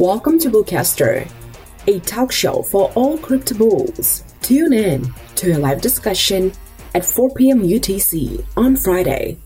Welcome to Bullcaster, a talk show for all crypto bulls. Tune in to a live discussion at 4 p.m. UTC on Friday.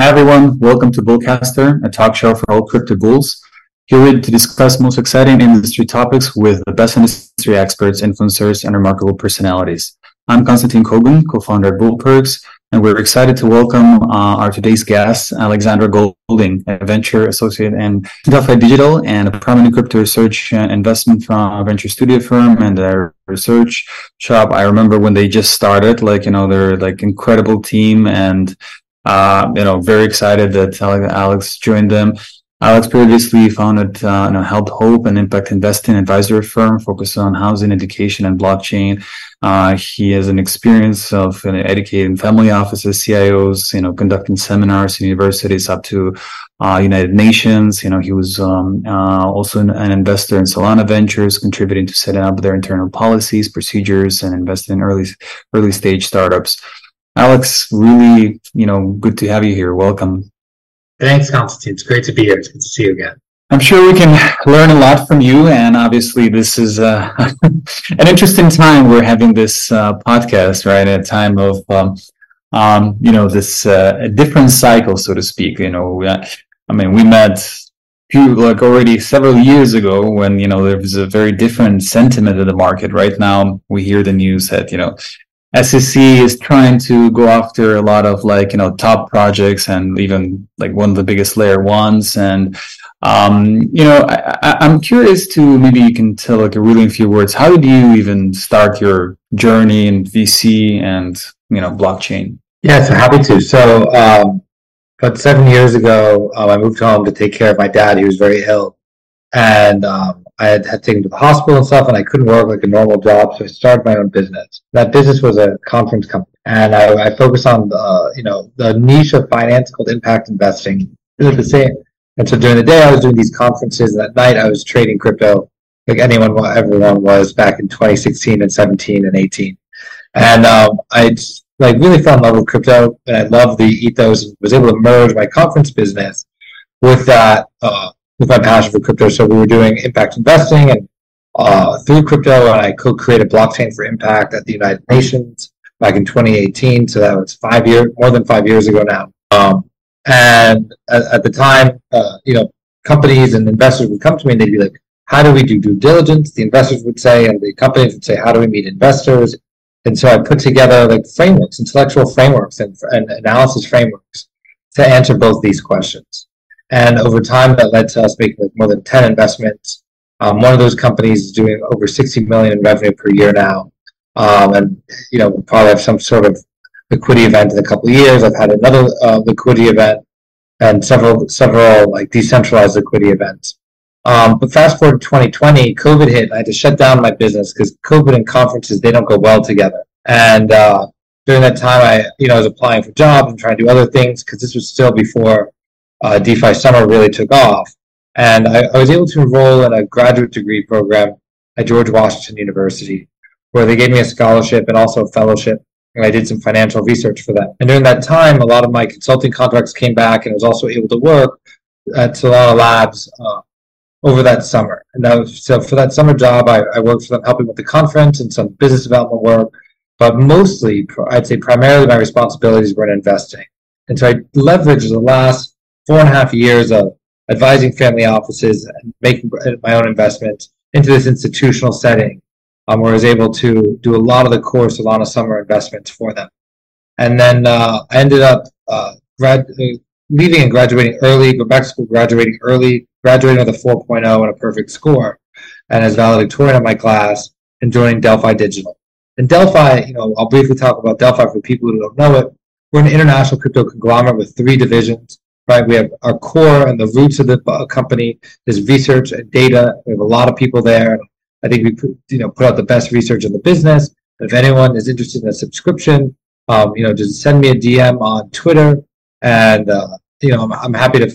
Hi everyone, welcome to Bullcaster, a talk show for all crypto bulls. Here to discuss most exciting industry topics with the best industry experts, influencers, and remarkable personalities. I'm Constantin Kogan, co-founder at Bullperks, and we're excited to welcome uh, our today's guest, Alexander Golding, a venture associate in Delphi Digital and a prominent crypto research uh, investment from a venture studio firm and a research shop. I remember when they just started, like, you know, they're like incredible team and, uh, you know, very excited that Alex joined them. Alex previously founded uh, you know, Held Hope, an impact investing advisory firm focused on housing, education, and blockchain. Uh, he has an experience of you know, educating family offices, CIOs, you know, conducting seminars in universities up to uh, United Nations. You know, he was um, uh, also an, an, investor in Solana Ventures, contributing to setting up their internal policies, procedures, and investing in early early stage startups. Alex, really, you know, good to have you here. Welcome. Thanks, Constantine. It's great to be here. It's good to see you again. I'm sure we can learn a lot from you, and obviously, this is uh, an interesting time. We're having this uh, podcast right at a time of, um, um, you know, this uh, different cycle, so to speak. You know, I mean, we met few like already several years ago when you know there was a very different sentiment in the market. Right now, we hear the news that you know SEC is trying to go after a lot of like you know top projects and even like one of the biggest layer ones and um, you know I, am curious to maybe you can tell like a really in few words how did you even start your journey in VC and you know blockchain? Yeah, so happy to. So um, about seven years ago, um, I moved home to take care of my dad. He was very ill, and um, I had, had taken to the hospital and stuff, and I couldn't work like a normal job, so I started my own business. That business was a conference company, and I, I focused on the you know the niche of finance called impact investing. Really the same. And so during the day, I was doing these conferences, and at night, I was trading crypto, like anyone, everyone was back in 2016 and 17 and 18. And um, I like really fell in love with crypto, and I loved the ethos. and Was able to merge my conference business with that uh, with my passion for crypto. So we were doing impact investing and uh, through crypto, and I co-created blockchain for impact at the United Nations back in 2018. So that was five years, more than five years ago now. Um, and at, at, the time, uh, you know, companies and investors would come to me and they'd be like, "How do we do due diligence?" The investors would say, and the companies would say, "How do we meet investors?" And so I put together like frameworks, intellectual frameworks, and, and analysis frameworks to answer both these questions. And over time, that led to us making like more than 10 investments. Um, one of those companies is doing over 60 million in revenue per year now. Um, and, you know, we'll probably have some sort of liquidity event in a couple of years. I've had another uh, liquidity event and several, several like decentralized liquidity events. Um, but fast forward to 2020, COVID hit, I had to shut down my business because COVID and conferences, they don't go well together. And, uh, during that time, I, you know, I was applying for jobs and trying to do other things because this was still before uh, DeFi Summer really took off. And I, I was able to enroll in a graduate degree program at George Washington University, where they gave me a scholarship and also a fellowship. And I did some financial research for them. And during that time, a lot of my consulting contracts came back, and I was also able to work at Solana Labs uh, over that summer. And that was, so for that summer job, I, I worked for them helping with the conference and some business development work. But mostly, I'd say primarily my responsibilities were in investing. And so I leveraged the last four and a half years of advising family offices and making my own investments into this institutional setting, um, where I was able to do a lot of the core Solana summer investments for them. And then uh, I ended up uh, grad- uh, leaving and graduating early, go back to school, graduating early, graduating with a 4.0 and a perfect score, and as valedictorian of my class, and joining Delphi Digital. And Delphi, you know, I'll briefly talk about Delphi for people who don't know it. We're an international crypto conglomerate with three divisions right? We have our core and the roots of the company. is research and data. We have a lot of people there. I think we put, you know put out the best research in the business. If anyone is interested in a subscription, um, you know, just send me a DM on Twitter, and uh, you know, I'm, I'm, happy to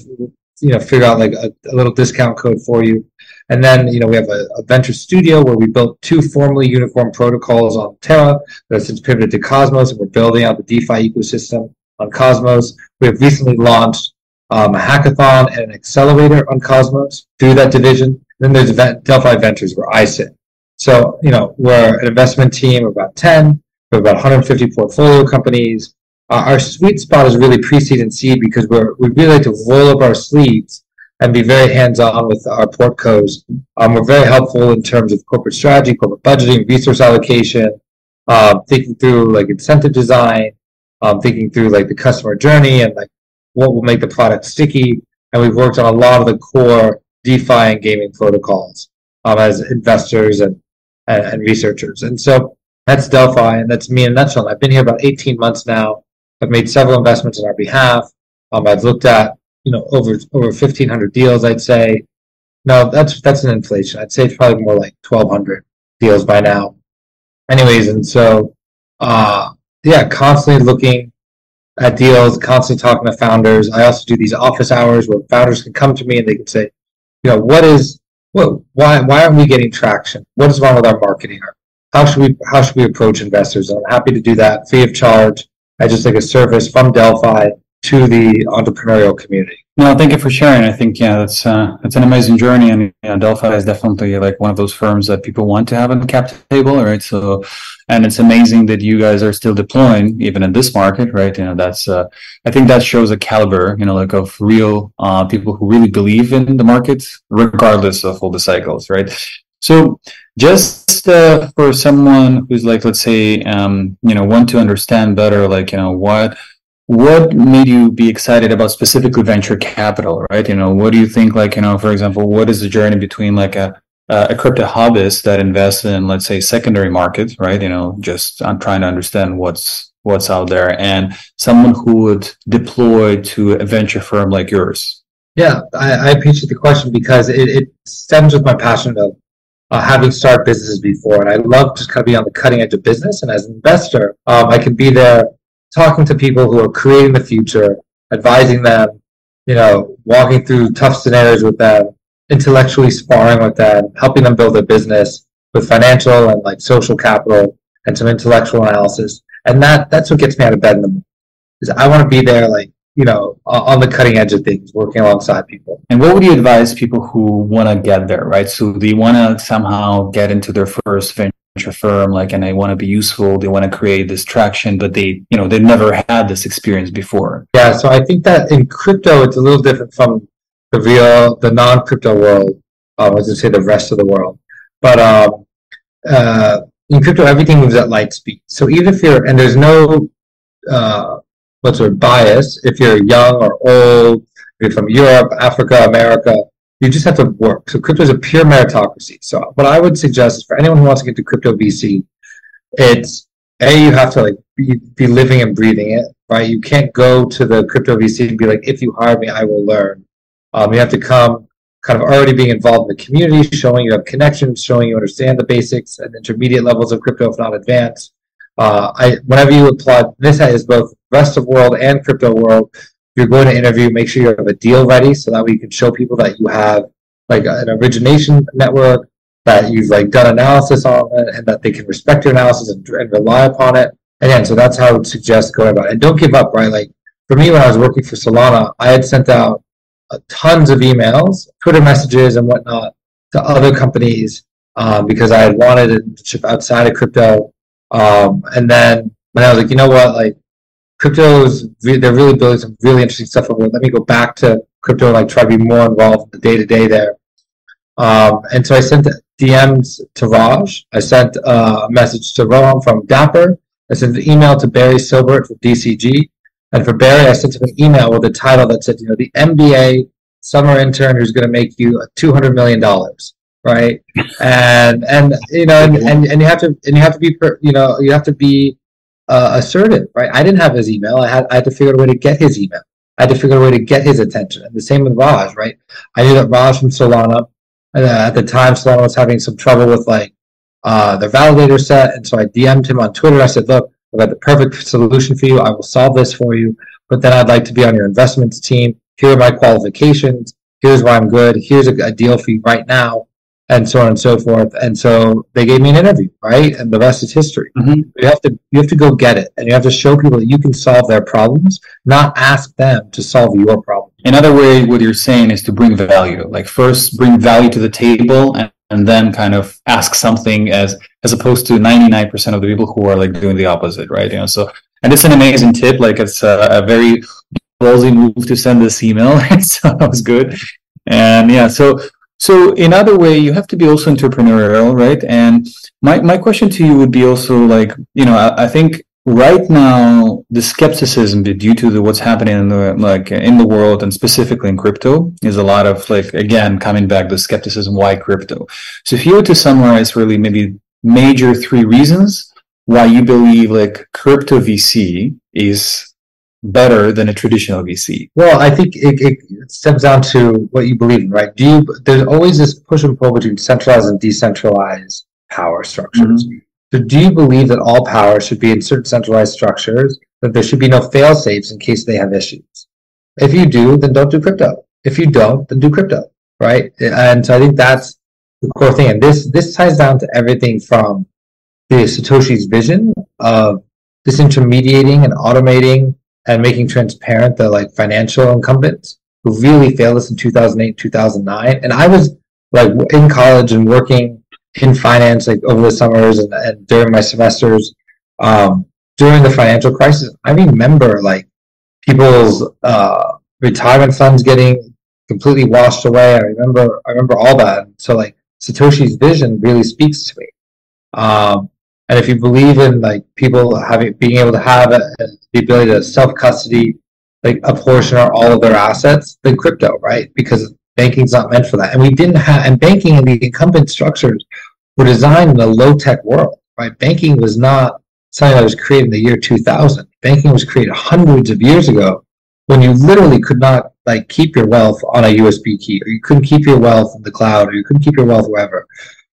you know figure out like a, a, little discount code for you. And then you know we have a, a, venture studio where we built two formally uniform protocols on Terra that since pivoted to Cosmos, and we're building out the DeFi ecosystem on Cosmos. We have recently launched um, a hackathon, and an accelerator on Cosmos through that division. Then there's Delphi Ventures where I sit. So, you know, we're an investment team of about 10, we have about 150 portfolio companies. Uh, our sweet spot is really pre-seed and seed because we're, we really like to roll up our sleeves and be very hands-on with our portcos. Um, we're very helpful in terms of corporate strategy, corporate budgeting, resource allocation, uh, thinking through like incentive design, um, thinking through like the customer journey and like what will make the product sticky. And we've worked on a lot of the core DeFi and gaming protocols um, as investors and, and, and researchers. And so that's Delphi, and that's me in a nutshell. I've been here about 18 months now. I've made several investments on our behalf. Um, I've looked at you know over over 1,500 deals. I'd say no, that's that's an inflation. I'd say it's probably more like 1,200 deals by now. Anyways, and so uh, yeah, constantly looking at deals, constantly talking to founders. I also do these office hours where founders can come to me and they can say, you know, what is what why why aren't we getting traction? What is wrong with our marketing? How should we how should we approach investors? And I'm happy to do that free of charge. I just like a service from Delphi to the entrepreneurial community. No, thank you for sharing. I think yeah, that's uh, that's an amazing journey, and yeah, Delphi is definitely like one of those firms that people want to have on the cap table, right? So, and it's amazing that you guys are still deploying even in this market, right? You know, that's uh, I think that shows a caliber, you know, like of real uh, people who really believe in the market, regardless of all the cycles, right? So, just uh, for someone who's like, let's say, um, you know, want to understand better, like, you know, what what made you be excited about specifically venture capital right? You know what do you think like you know for example what is the journey between like a a crypto hobbyist that invests in let's say secondary markets right? You know just i'm trying to understand what's what's out there and someone who would deploy to a venture firm like yours. Yeah i, I appreciate the question because it, it stems with my passion of uh, having started businesses before and i love just kind of be on the cutting edge of business and as an investor um, i can be there talking to people who are creating the future, advising them, you know, walking through tough scenarios with them, intellectually sparring with them, helping them build their business with financial and like social capital and some intellectual analysis. And that that's what gets me out of bed in the morning. Is I want to be there like, you know, on the cutting edge of things, working alongside people. And what would you advise people who want to get there, right? So they want to somehow get into their first venture firm like and they want to be useful they want to create this traction but they you know they've never had this experience before. Yeah so i think that in crypto it's a little different from the real the non-crypto world um, as i say the rest of the world. But um, uh, in crypto everything moves at light speed. So even if you're and there's no uh, what's your bias if you're young or old if you're from europe africa america you just have to work. So crypto is a pure meritocracy. So what I would suggest is for anyone who wants to get to crypto VC, it's a you have to like be, be living and breathing it, right? You can't go to the crypto VC and be like, if you hire me, I will learn. Um, you have to come kind of already being involved in the community, showing you have connections, showing you understand the basics and intermediate levels of crypto, if not advanced. Uh, I, whenever you apply, this is both rest of world and crypto world you're going to interview, make sure you have a deal ready so that way you can show people that you have like an origination network, that you've like done analysis on it, and that they can respect your analysis and, and rely upon it. Again, so that's how I would suggest going about it. And don't give up, right? Like for me, when I was working for Solana, I had sent out uh, tons of emails, Twitter messages, and whatnot to other companies um, because I had wanted to ship outside of crypto. Um, and then when I was like, you know what, like cryptos they're really building some really interesting stuff over let me go back to crypto like try to be more involved in the day to day there. Um, and so i sent dms to raj. I sent uh, a message to rohan from dapper. I sent an email to barry silbert from dcg and for barry i sent him an email with a title that said you know the mba summer intern who's going to make you $200 million right? And and you know and, and, and you have to and you have to be you know you have to be uh, assertive, right? I didn't have his email. I had I had to figure out a way to get his email. I had to figure out a way to get his attention. And the same with Raj, right? I knew that Raj from Solana, uh, at the time, Solana was having some trouble with like uh, their validator set, and so I DM'd him on Twitter. I said, "Look, I've got the perfect solution for you. I will solve this for you, but then I'd like to be on your investments team. Here are my qualifications. Here's why I'm good. Here's a, a deal for you right now and so on and so forth. And so they gave me an interview, right? And the rest is history. Mm-hmm. You have to you have to go get it, and you have to show people that you can solve their problems, not ask them to solve your problem. another way, what you're saying is to bring value. Like first bring value to the table and, and then kind of ask something as as opposed to 99% of the people who are like doing the opposite, right? You know, so and it's an amazing tip. Like it's a, a very ballsy move to send this email. So that was good. And yeah, so so in other way, you have to be also entrepreneurial, right? And my my question to you would be also like, you know, I, I think right now the skepticism due to the, what's happening in the like in the world and specifically in crypto is a lot of like again coming back the skepticism why crypto so if you were to summarize really maybe major three reasons why you believe like crypto vc is better than a traditional vc well i think it, it stems down to what you believe in right do you there's always this push and pull between centralized and decentralized power structures mm-hmm so do you believe that all power should be in certain centralized structures, that there should be no fail safes in case they have issues? If you do, then don't do crypto. If you don't, then do crypto, right? And so I think that's the core thing. And this, this ties down to everything from the Satoshi's vision of disintermediating and automating and making transparent the like financial incumbents who really failed us in 2008, 2009. And I was like in college and working in finance, like over the summers and, and during my semesters, um, during the financial crisis, I remember like people's uh, retirement funds getting completely washed away. I remember, I remember all that. So like Satoshi's vision really speaks to me. Um, and if you believe in like people having being able to have a, the ability to self custody, like a portion or all of their assets, then crypto, right? Because banking's not meant for that. And we didn't have, and banking and the incumbent structures were designed in a low tech world, right? Banking was not something that was created in the year 2000. Banking was created hundreds of years ago when you literally could not like keep your wealth on a USB key, or you couldn't keep your wealth in the cloud, or you couldn't keep your wealth wherever.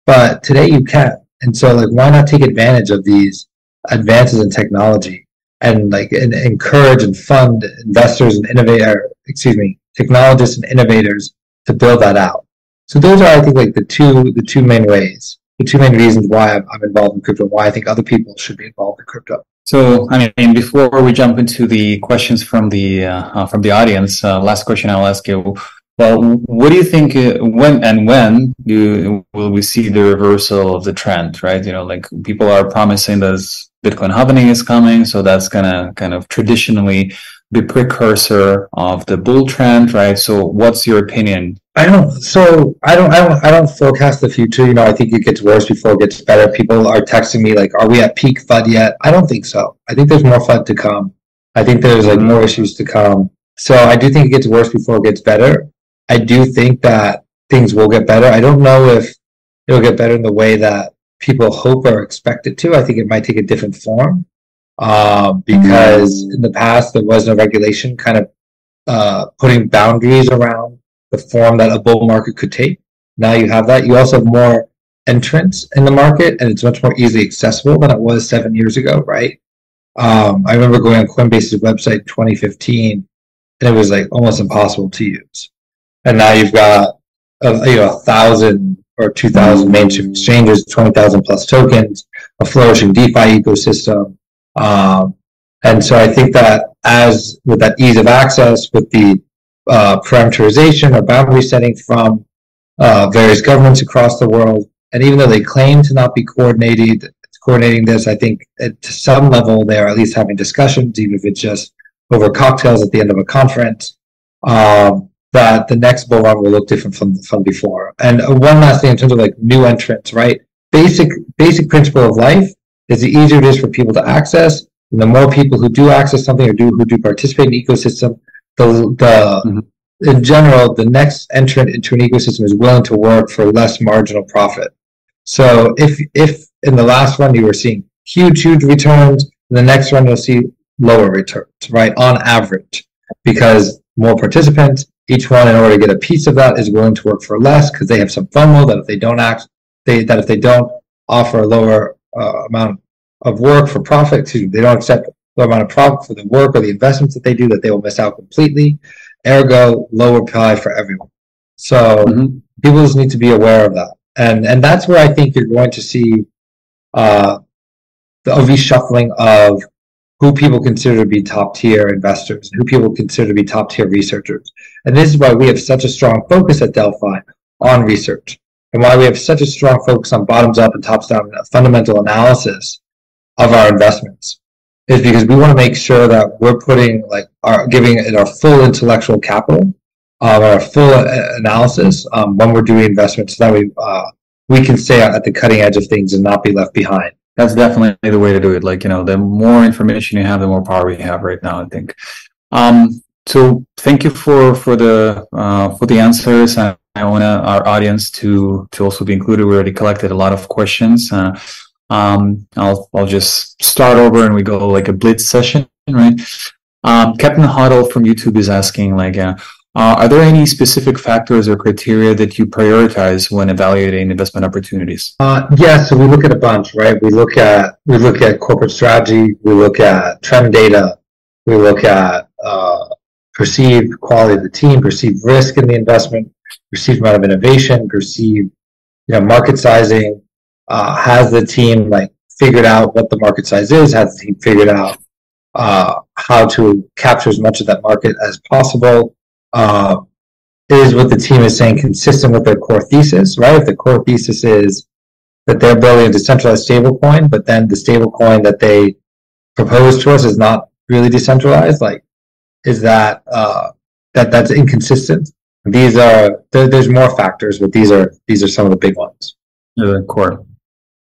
But today you can. And so like, why not take advantage of these advances in technology and like and encourage and fund investors and innovator, excuse me, technologists and innovators to build that out. So those are, I think, like the two the two main ways, the two main reasons why I'm, involved in crypto, why I think other people should be involved in crypto. So, I mean, before we jump into the questions from the uh, from the audience, uh, last question I'll ask you. Well, what do you think? Uh, when and when do will we see the reversal of the trend? Right? You know, like people are promising that Bitcoin halving is coming, so that's gonna kind of traditionally be precursor of the bull trend, right? So, what's your opinion? I don't. So, I don't. I don't. I don't forecast the future. You know, I think it gets worse before it gets better. People are texting me like, "Are we at peak FUD yet?" I don't think so. I think there's more FUD to come. I think there's like more issues to come. So, I do think it gets worse before it gets better. I do think that things will get better. I don't know if it'll get better in the way that people hope or expect it to. I think it might take a different form uh, because in the past there was no regulation kind of uh, putting boundaries around the form that a bull market could take. Now you have that. You also have more entrants in the market, and it's much more easily accessible than it was seven years ago, right? Um, I remember going on Coinbase's website in 2015, and it was like almost impossible to use. And now you've got a, you know a thousand or two thousand mainstream exchanges, twenty thousand plus tokens, a flourishing DeFi ecosystem, um, and so I think that as with that ease of access, with the uh, parameterization or boundary setting from uh, various governments across the world, and even though they claim to not be coordinated, coordinating this, I think at, some level they are at least having discussions, even if it's just over cocktails at the end of a conference. Um, that the next bull run will look different from from before. And one last thing in terms of like new entrants, right? Basic basic principle of life is the easier it is for people to access. And the more people who do access something or do who do participate in the ecosystem, the the mm-hmm. in general, the next entrant into an ecosystem is willing to work for less marginal profit. So if if in the last run you were seeing huge, huge returns, in the next run you'll see lower returns, right? On average. Because more participants, each one in order to get a piece of that is willing to work for less because they have some FOMO that if they don't act they that if they don't offer a lower uh, amount of work for profit. Excuse they don't accept the amount of profit for the work or the investments that they do that they will miss out completely. Ergo, lower pie for everyone. So mm-hmm. people just need to be aware of that, and and that's where I think you're going to see uh, the reshuffling of who people consider to be top tier investors, who people consider to be top tier researchers. And this is why we have such a strong focus at Delphi on research and why we have such a strong focus on bottoms up and tops down fundamental analysis of our investments is because we want to make sure that we're putting like our giving it our full intellectual capital, um, our full uh, analysis um, when we're doing investments, so that we uh, we can stay at the cutting edge of things and not be left behind. That's definitely the way to do it. Like you know, the more information you have, the more power we have right now. I think. Um, so thank you for for the uh, for the answers. I, I want our audience to to also be included. We already collected a lot of questions. Uh, um, I'll I'll just start over and we go like a blitz session, right? Um, Captain Huddle from YouTube is asking like, uh, uh, are there any specific factors or criteria that you prioritize when evaluating investment opportunities? Uh, yeah, so we look at a bunch, right? We look at we look at corporate strategy, we look at trend data, we look at uh, perceived quality of the team, perceived risk in the investment, perceived amount of innovation, perceived you know market sizing, uh, has the team like figured out what the market size is? Has the team figured out uh, how to capture as much of that market as possible? Uh, is what the team is saying consistent with their core thesis, right? If the core thesis is that they're building a decentralized stablecoin, but then the stablecoin that they propose to us is not really decentralized, like is that uh, that that's inconsistent? These are there, there's more factors, but these are these are some of the big ones. The core.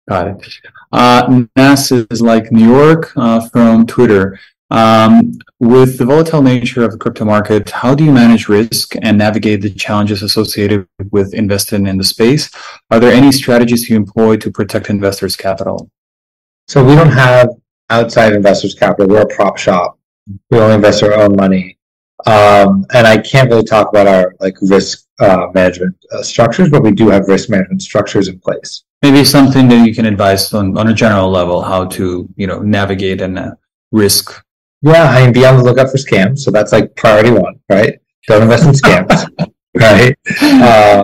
Got it. Uh, Nas is like New York uh, from Twitter. Um, with the volatile nature of the crypto market, how do you manage risk and navigate the challenges associated with investing in the space? Are there any strategies you employ to protect investors' capital? So we don't have outside investors' capital. We're a prop shop. We only invest our own money. Um, and I can't really talk about our like risk uh, management uh, structures, but we do have risk management structures in place maybe something that you can advise on, on a general level how to you know navigate and uh, risk yeah i mean be on the lookout for scams so that's like priority one right? Don't invest in scams right? Uh,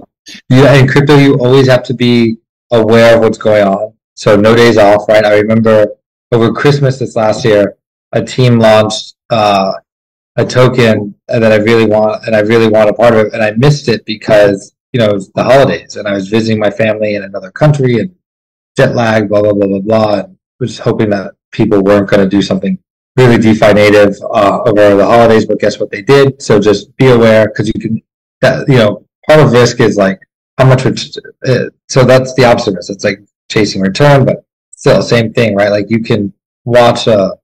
yeah in crypto you always have to be aware of what's going on. So no days off right? I remember over christmas this last year a team launched uh, a token that i really want and i really want a part of it and i missed it because you know, the holidays and I was visiting my family in another country and jet lag, blah, blah, blah, blah, blah. And was hoping that people weren't going to do something really DeFi native uh, over the holidays, but guess what they did? So just be aware because you can, that, you know, part of risk is like how much, uh, so that's the opposite. It's like chasing return, but still same thing, right? Like you can watch a, uh,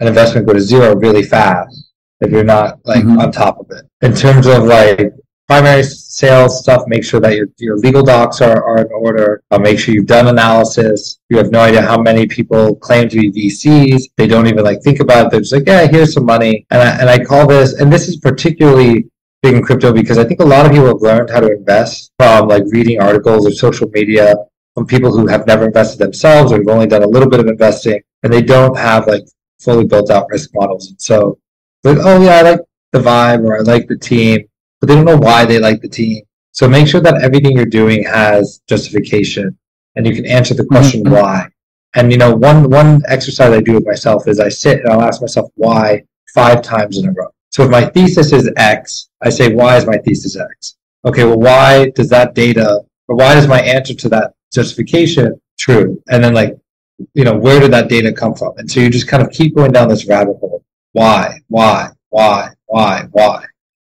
an investment go to zero really fast if you're not like mm-hmm. on top of it. In terms of like primary sales stuff, make sure that your, your legal docs are, are in order. Uh, make sure you've done analysis. You have no idea how many people claim to be VCs. They don't even like think about it. They're just like, yeah, here's some money. And I, and I call this, and this is particularly big in crypto because I think a lot of people have learned how to invest from like reading articles or social media from people who have never invested themselves or have only done a little bit of investing and they don't have like fully built out risk models. And so like, oh yeah, I like the vibe or I like the team but they don't know why they like the team. So make sure that everything you're doing has justification and you can answer the question mm-hmm. why. And you know, one one exercise I do with myself is I sit and I'll ask myself why five times in a row. So if my thesis is X, I say, why is my thesis X? Okay, well, why does that data, or why does my answer to that justification true? And then like, you know, where did that data come from? And so you just kind of keep going down this rabbit hole. Why, why, why, why, why?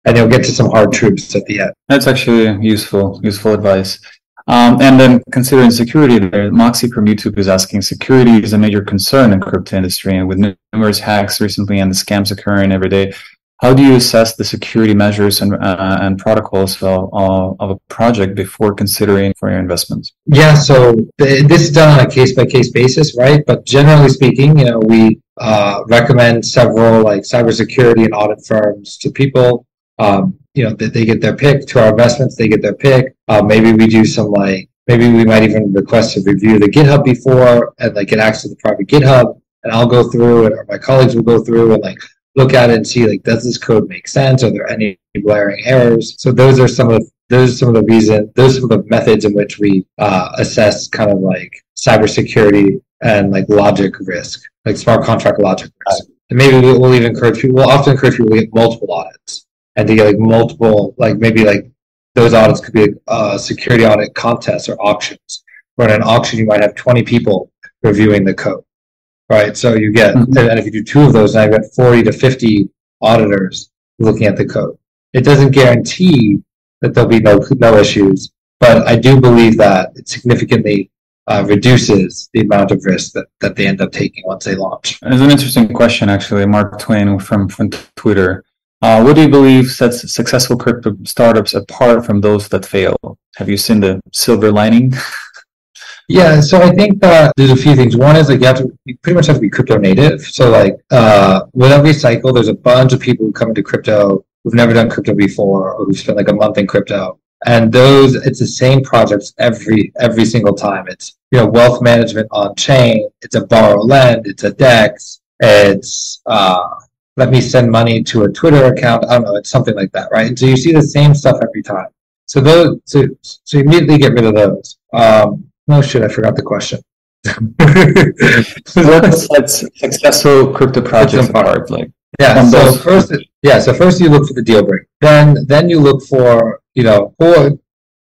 And you'll get to some hard truths at the end. That's actually useful, useful advice. Um, and then considering security, there, Moxie from YouTube is asking, security is a major concern in crypto industry, and with numerous hacks recently and the scams occurring every day, how do you assess the security measures and uh, and protocols of, of a project before considering for your investments? Yeah, so this is done on a case by case basis, right? But generally speaking, you know, we uh, recommend several like cybersecurity and audit firms to people um, you know, they, they get their pick to our investments, they get their pick. Uh, maybe we do some like, maybe we might even request a review of the GitHub before and like get access to the private GitHub. And I'll go through and my colleagues will go through and like look at it and see like, does this code make sense? Are there any glaring errors? So those are some of those are some of the reason those are some of the methods in which we uh, assess kind of like cybersecurity and like logic risk like smart contract logic risk. And maybe we'll even encourage people, we'll often encourage people to get multiple audits and to get like multiple, like maybe like those audits could be uh, security audit contests or auctions. Where in an auction, you might have 20 people reviewing the code, right? So you get, mm-hmm. and if you do two of those, now you get 40 to 50 auditors looking at the code. It doesn't guarantee that there'll be no no issues, but I do believe that it significantly uh, reduces the amount of risk that, that they end up taking once they launch. It's an interesting question, actually. Mark Twain from, from Twitter. Uh, what do you believe sets successful crypto startups apart from those that fail? Have you seen the silver lining? yeah, so I think that there's a few things. One is like you have to you pretty much have to be crypto native. So like uh, with every cycle, there's a bunch of people who come into crypto who've never done crypto before or who've spent like a month in crypto and those it's the same projects every every single time it's you know wealth management on chain it's a borrow lend it's a dex it's uh let me send money to a twitter account i don't know it's something like that right and so you see the same stuff every time so those so, so you immediately get rid of those um no shit i forgot the question what sets successful crypto projects apart like yeah so first yeah so first you look for the deal break then then you look for you know, core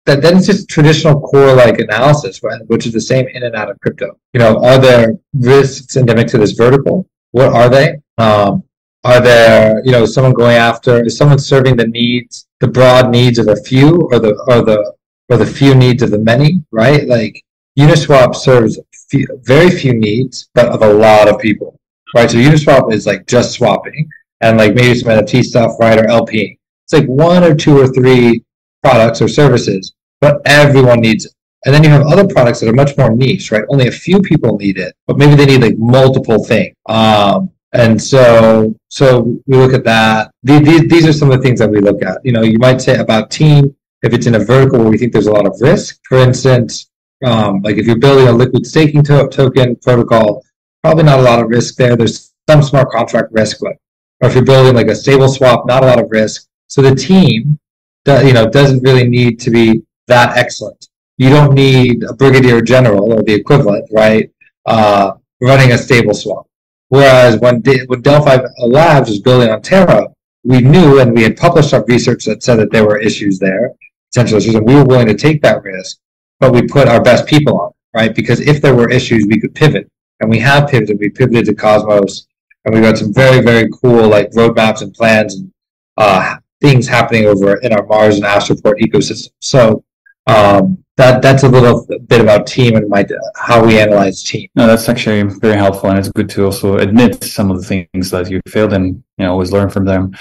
that then it's just traditional core like analysis, right? Which is the same in and out of crypto. You know, are there risks endemic to this vertical? What are they? Um, are there, you know, someone going after is someone serving the needs, the broad needs of a few, or the or the or the few needs of the many, right? Like Uniswap serves few, very few needs, but of a lot of people, right? So Uniswap is like just swapping and like maybe some NFT stuff, right, or LP. It's like one or two or three products or services, but everyone needs it. And then you have other products that are much more niche, right? Only a few people need it, but maybe they need like multiple things. Um, and so, so we look at that. These, these are some of the things that we look at. You know, you might say about team, if it's in a vertical where we think there's a lot of risk, for instance, um, like if you're building a liquid staking to- token protocol, probably not a lot of risk there. There's some smart contract risk, but, or if you're building like a stable swap, not a lot of risk. So the team you know, doesn't really need to be that excellent. You don't need a brigadier general or the equivalent, right? Uh, running a stable swap. Whereas when, De- when Delphi Labs was building on Terra, we knew and we had published our research that said that there were issues there, potential issues, and we were willing to take that risk, but we put our best people on, right? Because if there were issues, we could pivot. And we have pivoted. We pivoted to Cosmos, and we got some very, very cool like roadmaps and plans and uh, things happening over in our Mars and Astroport ecosystem. So um, that that's a little bit about team and my how we analyze team. No, that's actually very helpful, and it's good to also admit some of the things that you failed and you know always learn from them.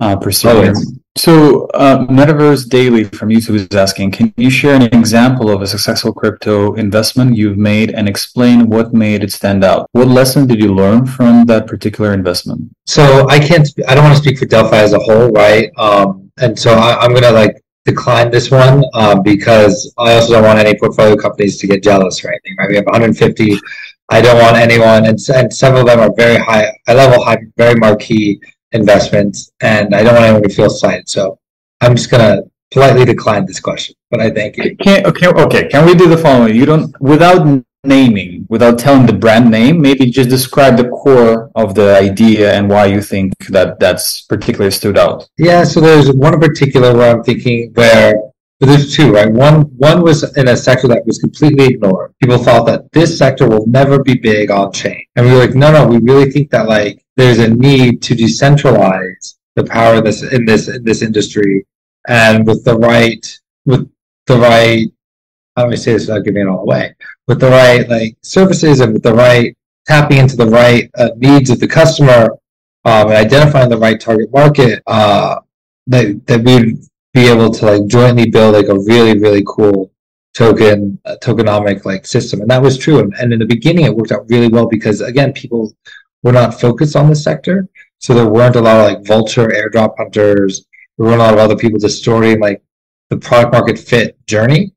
Uh, persevere. Oh, so, uh, Metaverse Daily from YouTube is asking, can you share an example of a successful crypto investment you've made and explain what made it stand out? What lesson did you learn from that particular investment? So I can't, I don't want to speak for Delphi as a whole, right? Um, and so I, am going to like decline this one um, because I also don't want any portfolio companies to get jealous or anything, right? We have 150. I don't want anyone, and, and some of them are very high, high level, high, very marquee investments, and I don't want anyone to feel slighted. So I'm just gonna politely decline this question, but I thank you. Can, okay, okay. Can we do the following? You don't without naming, without telling the brand name, maybe just describe the core of the idea and why you think that that's particularly stood out. Yeah, so there's one in particular where I'm thinking where there's two, right? One one was in a sector that was completely ignored. People thought that this sector will never be big on chain. And we were like, no, no, we really think that like there's a need to decentralize the power this in this in this industry and with the right with the right how do I say this without giving it all away? With the right like services and with the right tapping into the right uh, needs of the customer um, and identifying the right target market, uh, that that we'd be able to like jointly build like a really really cool token uh, tokenomic like system. And that was true. And, and in the beginning it worked out really well because again people were not focused on the sector. So there weren't a lot of like vulture airdrop hunters. There weren't a lot of other people distorting like the product market fit journey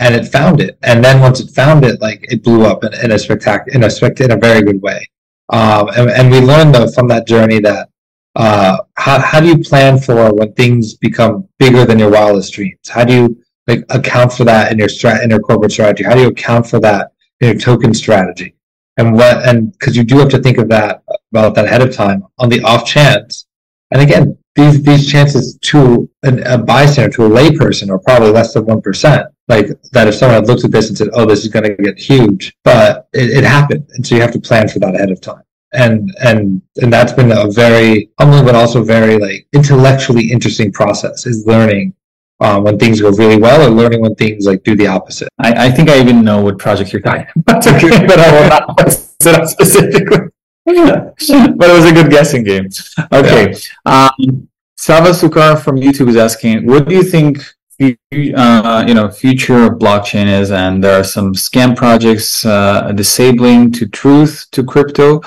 and it found it and then once it found it like it blew up in, in a spectacular in a spect in a very good way um, and, and we learned though from that journey that uh, how, how do you plan for when things become bigger than your wildest dreams? How do you like account for that in your strat in your corporate strategy? How do you account for that in your token strategy? and what and because you do have to think of that about that ahead of time on the off chance and again these these chances to an, a bystander to a layperson are probably less than one percent like that if someone had looked at this and said oh this is going to get huge but it, it happened and so you have to plan for that ahead of time and and and that's been a very humbling but also very like intellectually interesting process is learning um, when things go really well or learning when things like do the opposite. I, I think I even know what project you're talking about, but I will not set up specifically. but it was a good guessing game. Okay. Yeah. Um, Sava Sukar from YouTube is asking, what do you think uh, you know future of blockchain is and there are some scam projects uh, disabling to truth to crypto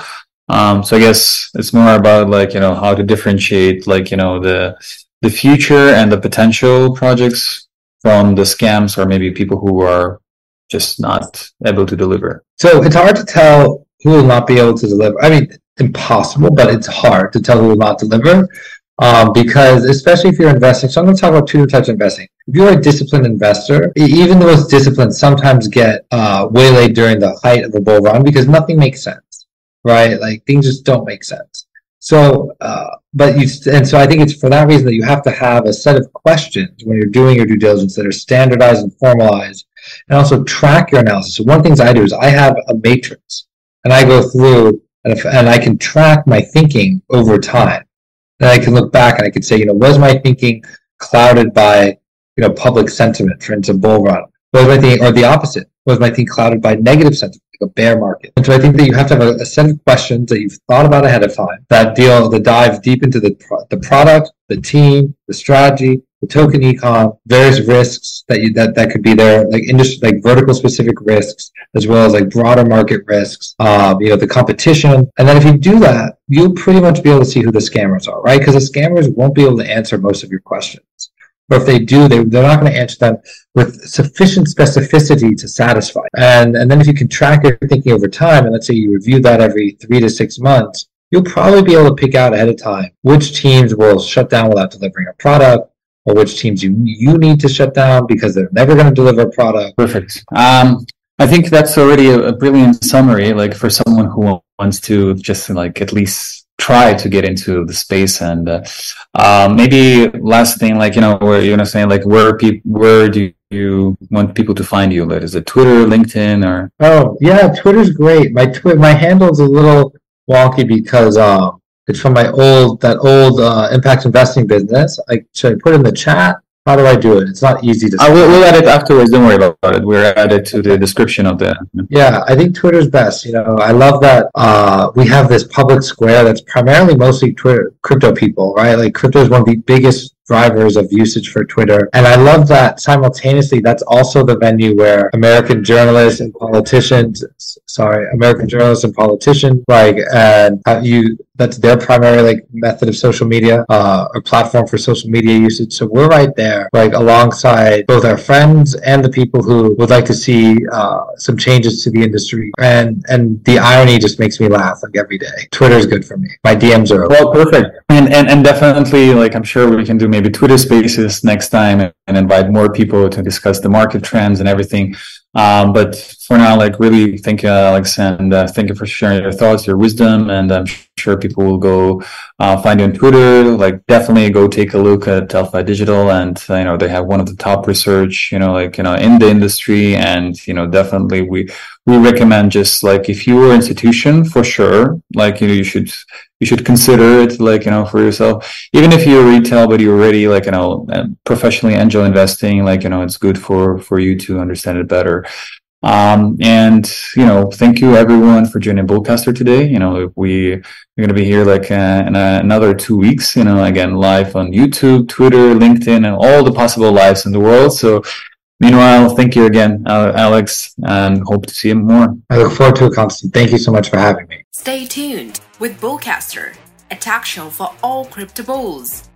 um, so i guess it's more about like you know how to differentiate like you know the the future and the potential projects from the scams or maybe people who are just not able to deliver? So it's hard to tell who will not be able to deliver. I mean, impossible, but it's hard to tell who will not deliver. Um, because especially if you're investing, so I'm going to talk about two types of investing. If you're a disciplined investor, even the most disciplined sometimes get uh, waylaid during the height of a bull run because nothing makes sense, right? Like things just don't make sense. So, uh, but you, and so I think it's for that reason that you have to have a set of questions when you're doing your due diligence that are standardized and formalized, and also track your analysis. So one of the things I do is I have a matrix, and I go through and, if, and I can track my thinking over time. I can look back and I can say, you know, was my thinking clouded by, you know, public sentiment, for instance, bull run? Was my thinking, or the opposite? Was my thinking clouded by negative sentiment? a bear market. And so I think that you have to have a, a, set of questions that you've thought about ahead of time that deal, that dive deep into the, the product, the team, the strategy, the token econ, various risks that you, that, that could be there, like industry, like vertical specific risks, as well as like broader market risks, um, you know, the competition. And then if you do that, you'll pretty much be able to see who the scammers are, right? Because the scammers won't be able to answer most of your questions. Or if they do, they, they're not going to answer them with sufficient specificity to satisfy. And, and then if you can track your thinking over time, and let's say you review that every three to six months, you'll probably be able to pick out ahead of time which teams will shut down without delivering a product, or which teams you you need to shut down because they're never going to deliver a product. Perfect. Um, I think that's already a, a, brilliant summary. Like for someone who wants to just like at least try to get into the space and uh, um, maybe last thing like you know where you're gonna say like where people where do you want people to find you like is it twitter linkedin or oh yeah twitter's great my twi- my handle's a little wonky because um it's from my old that old uh, impact investing business i should i put in the chat how do I do it? It's not easy to. I will, we'll add it afterwards. Don't worry about it. We're added to the description of the. Yeah, I think Twitter's best. You know, I love that uh, we have this public square that's primarily mostly Twitter crypto people, right? Like crypto is one of the biggest drivers of usage for Twitter. And I love that simultaneously, that's also the venue where American journalists and politicians, sorry, American journalists and politicians, like, and you, that's their primary like method of social media, uh, or platform for social media usage. So we're right there, like alongside both our friends and the people who would like to see, uh, some changes to the industry. And, and the irony just makes me laugh like every day. Twitter's good for me. My DMs are open. Well, perfect. And, and, and definitely like, I'm sure we can do maybe Twitter Spaces next time and invite more people to discuss the market trends and everything. Um, but for now, like really thank you, Alex, and uh, thank you for sharing your thoughts, your wisdom, and I'm sure people will go uh, find you on Twitter. Like definitely go take a look at Delphi Digital, and uh, you know they have one of the top research, you know, like you know in the industry, and you know definitely we we recommend just like if you were institution for sure, like you know you should you should consider it like you know for yourself even if you're retail but you're already like you know professionally angel investing like you know it's good for for you to understand it better um, and you know thank you everyone for joining bullcaster today you know we are going to be here like uh, in a, another two weeks you know again live on youtube twitter linkedin and all the possible lives in the world so Meanwhile, thank you again, Alex, and hope to see you more. I look forward to it, Constant. Thank you so much for having me. Stay tuned with Bullcaster, a talk show for all crypto bulls.